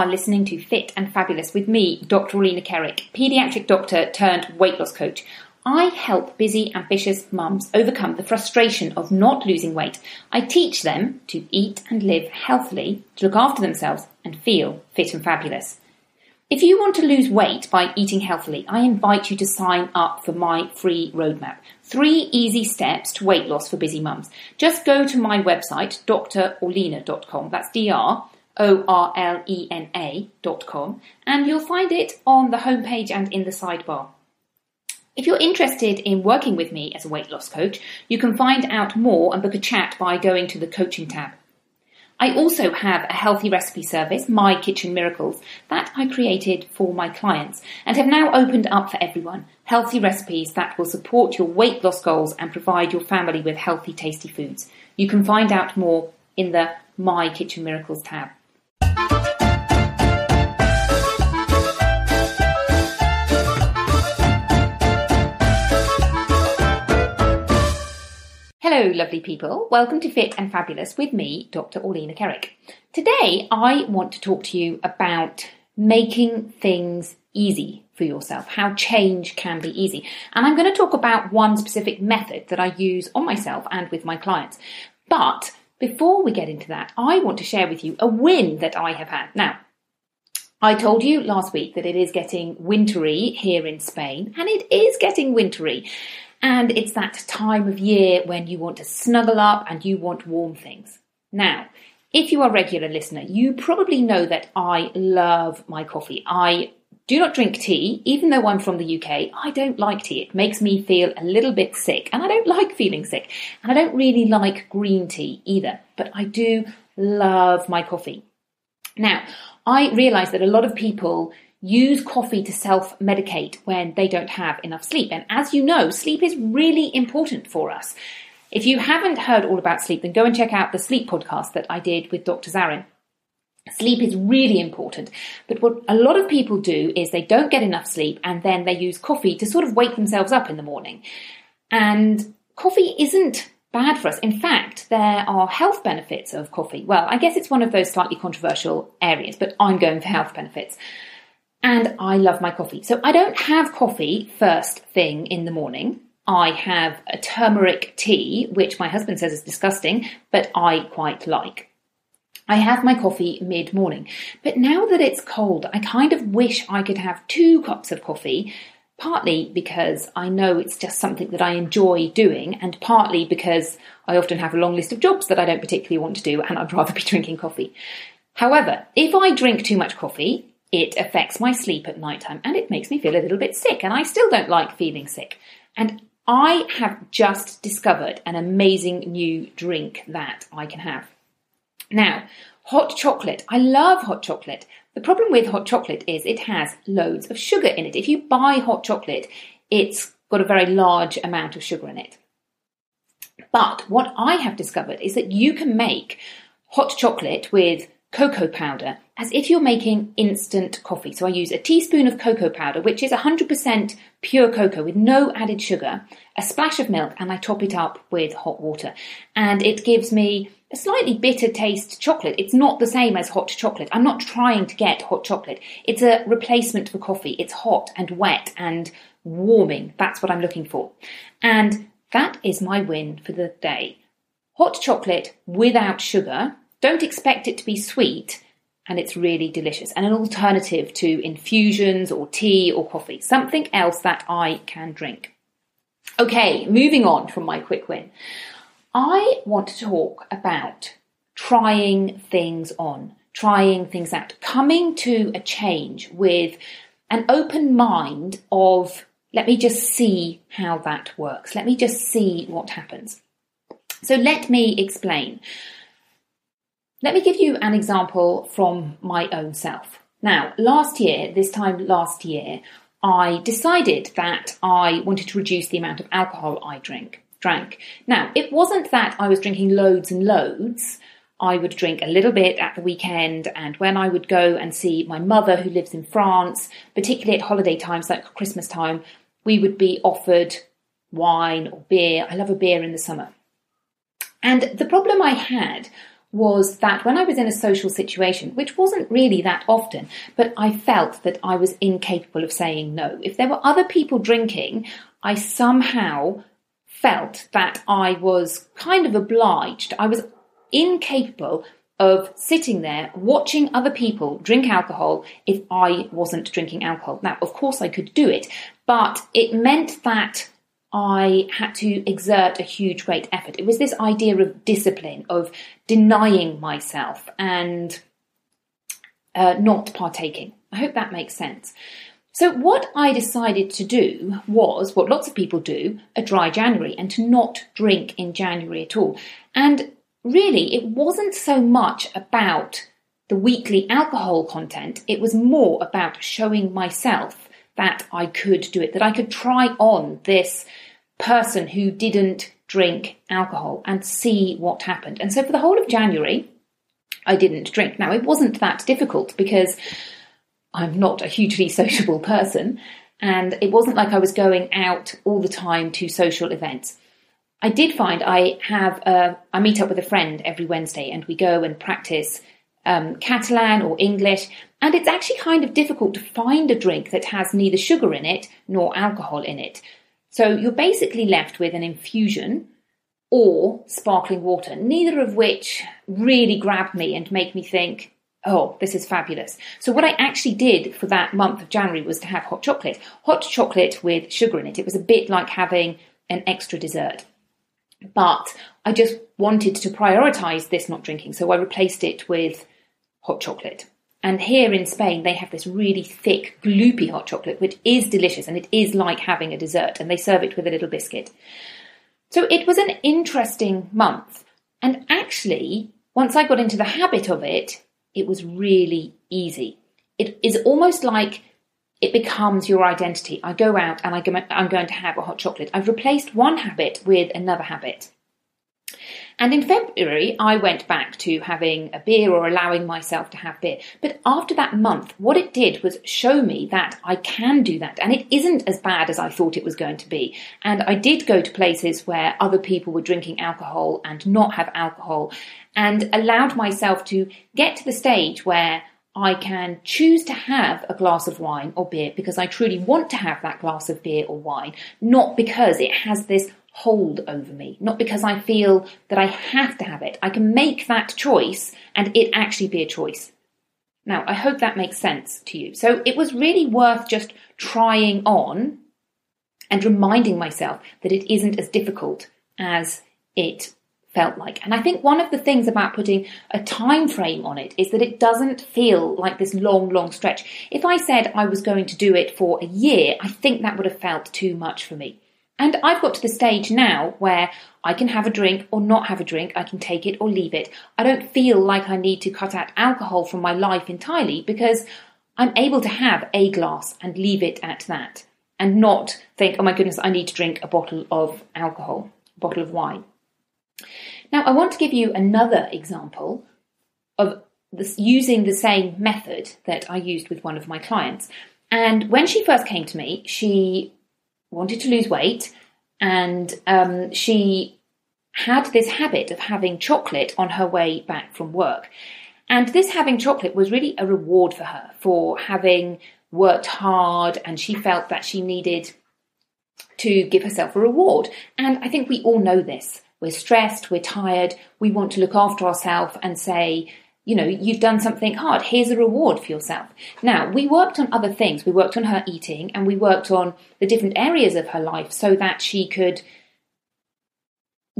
Are listening to Fit and Fabulous with me, Dr. Orlena Kerek, paediatric doctor turned weight loss coach. I help busy, ambitious mums overcome the frustration of not losing weight. I teach them to eat and live healthily, to look after themselves, and feel fit and fabulous. If you want to lose weight by eating healthily, I invite you to sign up for my free roadmap. Three easy steps to weight loss for busy mums. Just go to my website, drorlena.com. That's dr O-R-L-E-N-A dot com, and you'll find it on the homepage and in the sidebar. If you're interested in working with me as a weight loss coach, you can find out more and book a chat by going to the coaching tab. I also have a healthy recipe service, My Kitchen Miracles, that I created for my clients and have now opened up for everyone. Healthy recipes that will support your weight loss goals and provide your family with healthy, tasty foods. You can find out more in the My Kitchen Miracles tab. Hello, lovely people. Welcome to Fit and Fabulous with me, Dr. Orlena Kerek. Today, I want to talk to you about making things easy for yourself, how change can be easy. And I'm going to talk about one specific method that I use on myself and with my clients. But before we get into that, I want to share with you a win that I have had. Now, I told you last week that it is getting wintry here in Spain, and it is getting wintry. And it's that time of year when you want to snuggle up and you want warm things. Now, if you are a regular listener, you probably know that I love my coffee. I do not drink tea, even though I'm from the UK. I don't like tea. It makes me feel a little bit sick, and I don't like feeling sick. And I don't really like green tea either, but I do love my coffee. Now, I realize that a lot of people use coffee to self medicate when they don't have enough sleep. And as you know, sleep is really important for us. If you haven't heard all about sleep, then go and check out the sleep podcast that I did with Dr. Zarin. Sleep is really important, but what a lot of people do is they don't get enough sleep and then they use coffee to sort of wake themselves up in the morning. And coffee isn't bad for us. In fact, there are health benefits of coffee. Well, I guess it's one of those slightly controversial areas, but I'm going for health benefits and I love my coffee. So I don't have coffee first thing in the morning. I have a turmeric tea, which my husband says is disgusting, but I quite like. I have my coffee mid morning. But now that it's cold, I kind of wish I could have two cups of coffee, partly because I know it's just something that I enjoy doing, and partly because I often have a long list of jobs that I don't particularly want to do and I'd rather be drinking coffee. However, if I drink too much coffee, it affects my sleep at night time and it makes me feel a little bit sick and I still don't like feeling sick. And I have just discovered an amazing new drink that I can have. Now, hot chocolate. I love hot chocolate. The problem with hot chocolate is it has loads of sugar in it. If you buy hot chocolate, it's got a very large amount of sugar in it. But what I have discovered is that you can make hot chocolate with cocoa powder as if you're making instant coffee. So I use a teaspoon of cocoa powder, which is 100% pure cocoa with no added sugar, a splash of milk, and I top it up with hot water. And it gives me a slightly bitter taste chocolate. It's not the same as hot chocolate. I'm not trying to get hot chocolate. It's a replacement for coffee. It's hot and wet and warming. That's what I'm looking for. And that is my win for the day. Hot chocolate without sugar don't expect it to be sweet, and it's really delicious. And an alternative to infusions or tea or coffee, something else that I can drink. Okay, moving on from my quick win. I want to talk about trying things on, trying things out, coming to a change with an open mind of let me just see how that works. Let me just see what happens. So let me explain. Let me give you an example from my own self. Now, last year, this time last year, I decided that I wanted to reduce the amount of alcohol I drink, drank. Now, it wasn't that I was drinking loads and loads. I would drink a little bit at the weekend, and when I would go and see my mother who lives in France, particularly at holiday times like Christmas time, we would be offered wine or beer. I love a beer in the summer. And the problem I had was that when I was in a social situation, which wasn't really that often, but I felt that I was incapable of saying no. If there were other people drinking, I somehow felt that I was kind of obliged. I was incapable of sitting there watching other people drink alcohol if I wasn't drinking alcohol. Now, of course, I could do it, but it meant that I had to exert a huge, great effort. It was this idea of discipline, of denying myself and uh, not partaking. I hope that makes sense. So, what I decided to do was what lots of people do a dry January and to not drink in January at all. And really, it wasn't so much about the weekly alcohol content, it was more about showing myself that I could do it, that I could try on this person who didn't drink alcohol and see what happened. And so for the whole of January, I didn't drink. Now, it wasn't that difficult because I'm not a hugely sociable person, and it wasn't like I was going out all the time to social events. I did find I have a, I meet up with a friend every Wednesday and we go and practice um, Catalan or English, and it's actually kind of difficult to find a drink that has neither sugar in it nor alcohol in it. So you're basically left with an infusion or sparkling water, neither of which really grabbed me and make me think, oh, this is fabulous. So what I actually did for that month of January was to have hot chocolate. Hot chocolate with sugar in it. It was a bit like having an extra dessert. But I just wanted to prioritize this not drinking, so I replaced it with hot chocolate. And here in Spain, they have this really thick, gloopy hot chocolate, which is delicious and it is like having a dessert, and they serve it with a little biscuit. So it was an interesting month. And actually, once I got into the habit of it, it was really easy. It is almost like it becomes your identity. I go out and I I'm going to have a hot chocolate. I've replaced one habit with another habit. And in February, I went back to having a beer or allowing myself to have beer. But after that month, what it did was show me that I can do that. And it isn't as bad as I thought it was going to be. And I did go to places where other people were drinking alcohol and not have alcohol and allowed myself to get to the stage where I can choose to have a glass of wine or beer because I truly want to have that glass of beer or wine, not because it has this hold over me, not because I feel that I have to have it. I can make that choice and it actually be a choice. Now, I hope that makes sense to you. So it was really worth just trying on and reminding myself that it isn't as difficult as it felt like. And I think one of the things about putting a time frame on it is that it doesn't feel like this long, long stretch. If I said I was going to do it for a year, I think that would have felt too much for me. And I've got to the stage now where I can have a drink or not have a drink, I can take it or leave it. I don't feel like I need to cut out alcohol from my life entirely because I'm able to have a glass and leave it at that and not think, oh my goodness, I need to drink a bottle of alcohol, a bottle of wine. Now, I want to give you another example of this, using the same method that I used with one of my clients. And when she first came to me, she wanted to lose weight and um, she had this habit of having chocolate on her way back from work. And this having chocolate was really a reward for her for having worked hard and she felt that she needed to give herself a reward. And I think we all know this. We're stressed, we're tired, we want to look after ourselves and say, you know, you've done something hard. Here's a reward for yourself. Now, we worked on other things. We worked on her eating and we worked on the different areas of her life so that she could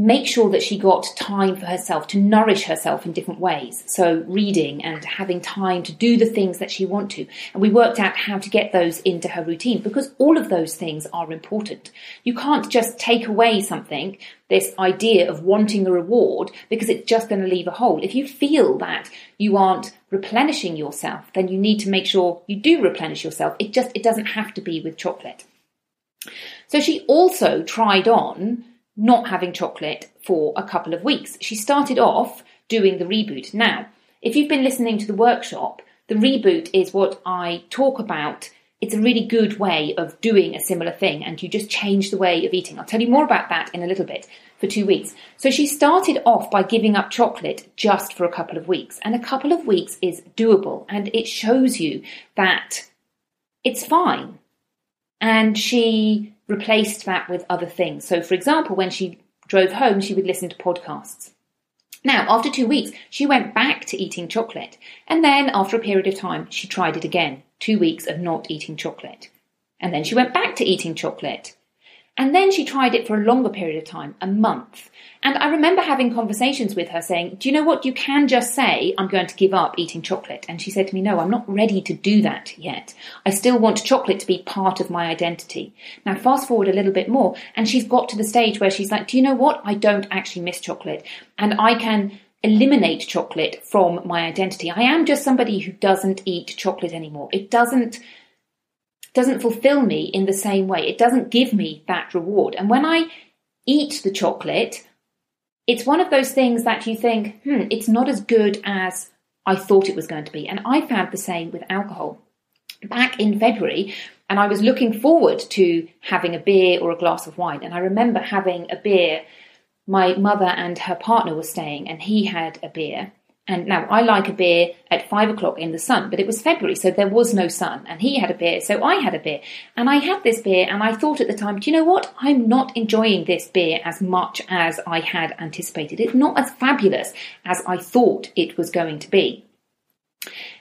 make sure that she got time for herself to nourish herself in different ways. So reading and having time to do the things that she want to. And we worked out how to get those into her routine because all of those things are important. You can't just take away something, this idea of wanting a reward because it's just going to leave a hole. If you feel that you aren't replenishing yourself, then you need to make sure you do replenish yourself. It just, it doesn't have to be with chocolate. So she also tried on not having chocolate for a couple of weeks. She started off doing the reboot. Now, if you've been listening to the workshop, the reboot is what I talk about. It's a really good way of doing a similar thing, and you just change the way of eating. I'll tell you more about that in a little bit for two weeks. So she started off by giving up chocolate just for a couple of weeks, and a couple of weeks is doable, and it shows you that it's fine. And she replaced that with other things. So, for example, when she drove home, she would listen to podcasts. Now, after two weeks, she went back to eating chocolate. And then, after a period of time, she tried it again two weeks of not eating chocolate. And then she went back to eating chocolate. And then she tried it for a longer period of time, a month. And I remember having conversations with her saying, Do you know what? You can just say, I'm going to give up eating chocolate. And she said to me, No, I'm not ready to do that yet. I still want chocolate to be part of my identity. Now, fast forward a little bit more, and she's got to the stage where she's like, Do you know what? I don't actually miss chocolate. And I can eliminate chocolate from my identity. I am just somebody who doesn't eat chocolate anymore. It doesn't doesn't fulfill me in the same way. It doesn't give me that reward. And when I eat the chocolate, it's one of those things that you think, hmm, it's not as good as I thought it was going to be. And I found the same with alcohol. Back in February, and I was looking forward to having a beer or a glass of wine. And I remember having a beer. My mother and her partner were staying, and he had a beer. And now I like a beer at five o'clock in the sun, but it was February, so there was no sun. And he had a beer, so I had a beer. And I had this beer, and I thought at the time, do you know what? I'm not enjoying this beer as much as I had anticipated. It's not as fabulous as I thought it was going to be.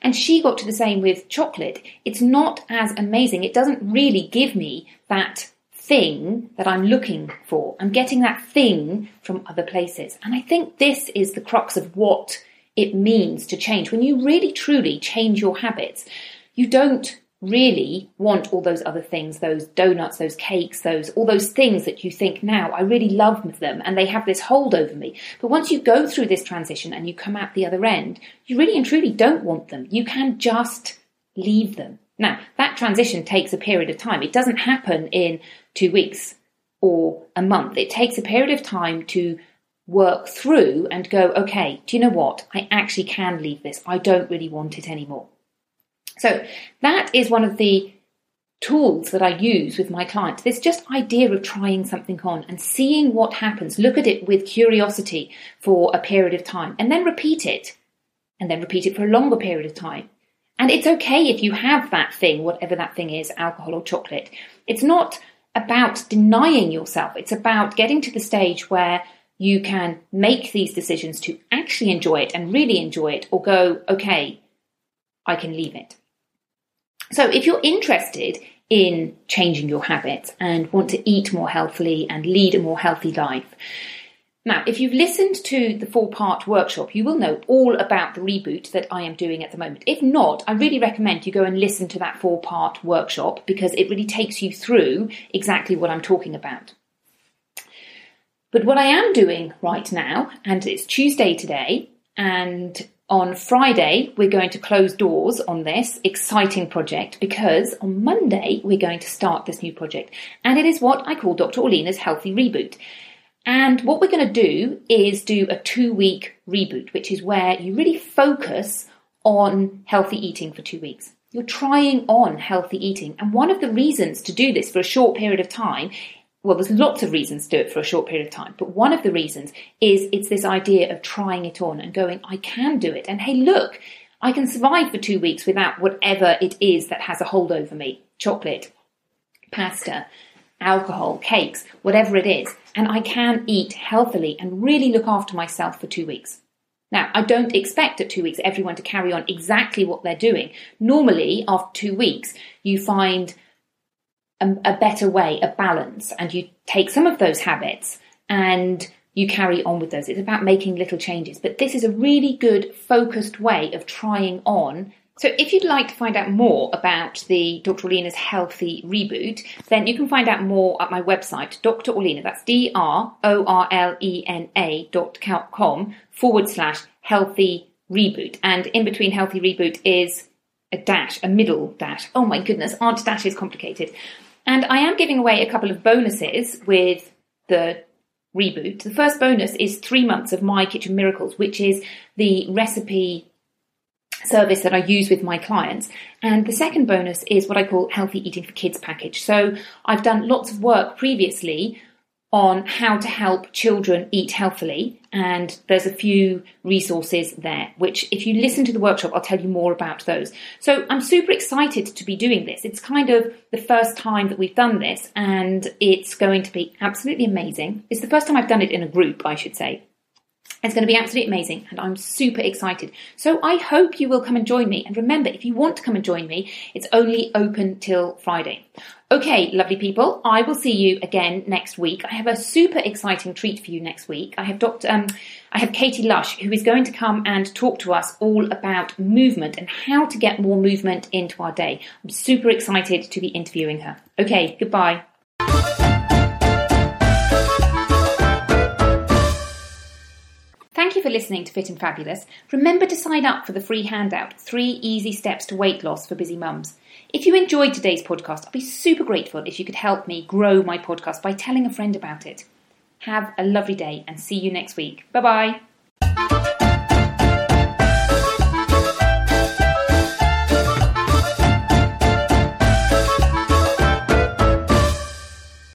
And she got to the same with chocolate. It's not as amazing. It doesn't really give me that thing that I'm looking for. I'm getting that thing from other places. And I think this is the crux of what it means to change. When you really truly change your habits, you don't really want all those other things, those donuts, those cakes, those all those things that you think now I really love them and they have this hold over me. But once you go through this transition and you come out the other end, you really and truly don't want them. You can just leave them. Now, that transition takes a period of time. It doesn't happen in 2 weeks or a month. It takes a period of time to work through and go, okay, do you know what? I actually can leave this. I don't really want it anymore. So that is one of the tools that I use with my clients. This just idea of trying something on and seeing what happens. Look at it with curiosity for a period of time and then repeat it and then repeat it for a longer period of time. And it's okay if you have that thing, whatever that thing is, alcohol or chocolate. It's not about denying yourself. It's about getting to the stage where you can make these decisions to actually enjoy it and really enjoy it, or go, okay, I can leave it. So, if you're interested in changing your habits and want to eat more healthily and lead a more healthy life, now, if you've listened to the four part workshop, you will know all about the reboot that I am doing at the moment. If not, I really recommend you go and listen to that four part workshop because it really takes you through exactly what I'm talking about. But what I am doing right now, and it's Tuesday today, and on Friday, we're going to close doors on this exciting project because on Monday, we're going to start this new project. And it is what I call Dr. Orlena's Healthy Reboot. And what we're going to do is do a two week reboot, which is where you really focus on healthy eating for two weeks. You're trying on healthy eating. And one of the reasons to do this for a short period of time well, there's lots of reasons to do it for a short period of time, but one of the reasons is it's this idea of trying it on and going, I can do it. And hey, look, I can survive for two weeks without whatever it is that has a hold over me chocolate, pasta, alcohol, cakes, whatever it is. And I can eat healthily and really look after myself for two weeks. Now, I don't expect at two weeks everyone to carry on exactly what they're doing. Normally, after two weeks, you find a, a better way, a balance, and you take some of those habits and you carry on with those. It's about making little changes. But this is a really good, focused way of trying on. So, if you'd like to find out more about the Dr. Orlena's Healthy Reboot, then you can find out more at my website, Dr. Orlena, that's D R O R L E N A dot com forward slash healthy reboot. And in between healthy reboot is a dash, a middle dash. Oh my goodness, aren't dashes complicated? And I am giving away a couple of bonuses with the reboot. The first bonus is three months of My Kitchen Miracles, which is the recipe service that I use with my clients. And the second bonus is what I call Healthy Eating for Kids package. So I've done lots of work previously on how to help children eat healthily. And there's a few resources there, which if you listen to the workshop, I'll tell you more about those. So I'm super excited to be doing this. It's kind of the first time that we've done this and it's going to be absolutely amazing. It's the first time I've done it in a group, I should say. It's going to be absolutely amazing and I'm super excited. So I hope you will come and join me. And remember, if you want to come and join me, it's only open till Friday. Okay, lovely people, I will see you again next week. I have a super exciting treat for you next week. I have Dr. Um, I have Katie Lush who is going to come and talk to us all about movement and how to get more movement into our day. I'm super excited to be interviewing her. Okay, goodbye. For listening to Fit and Fabulous. Remember to sign up for the free handout, Three Easy Steps to Weight Loss for Busy Mums. If you enjoyed today's podcast, I'd be super grateful if you could help me grow my podcast by telling a friend about it. Have a lovely day and see you next week. Bye bye.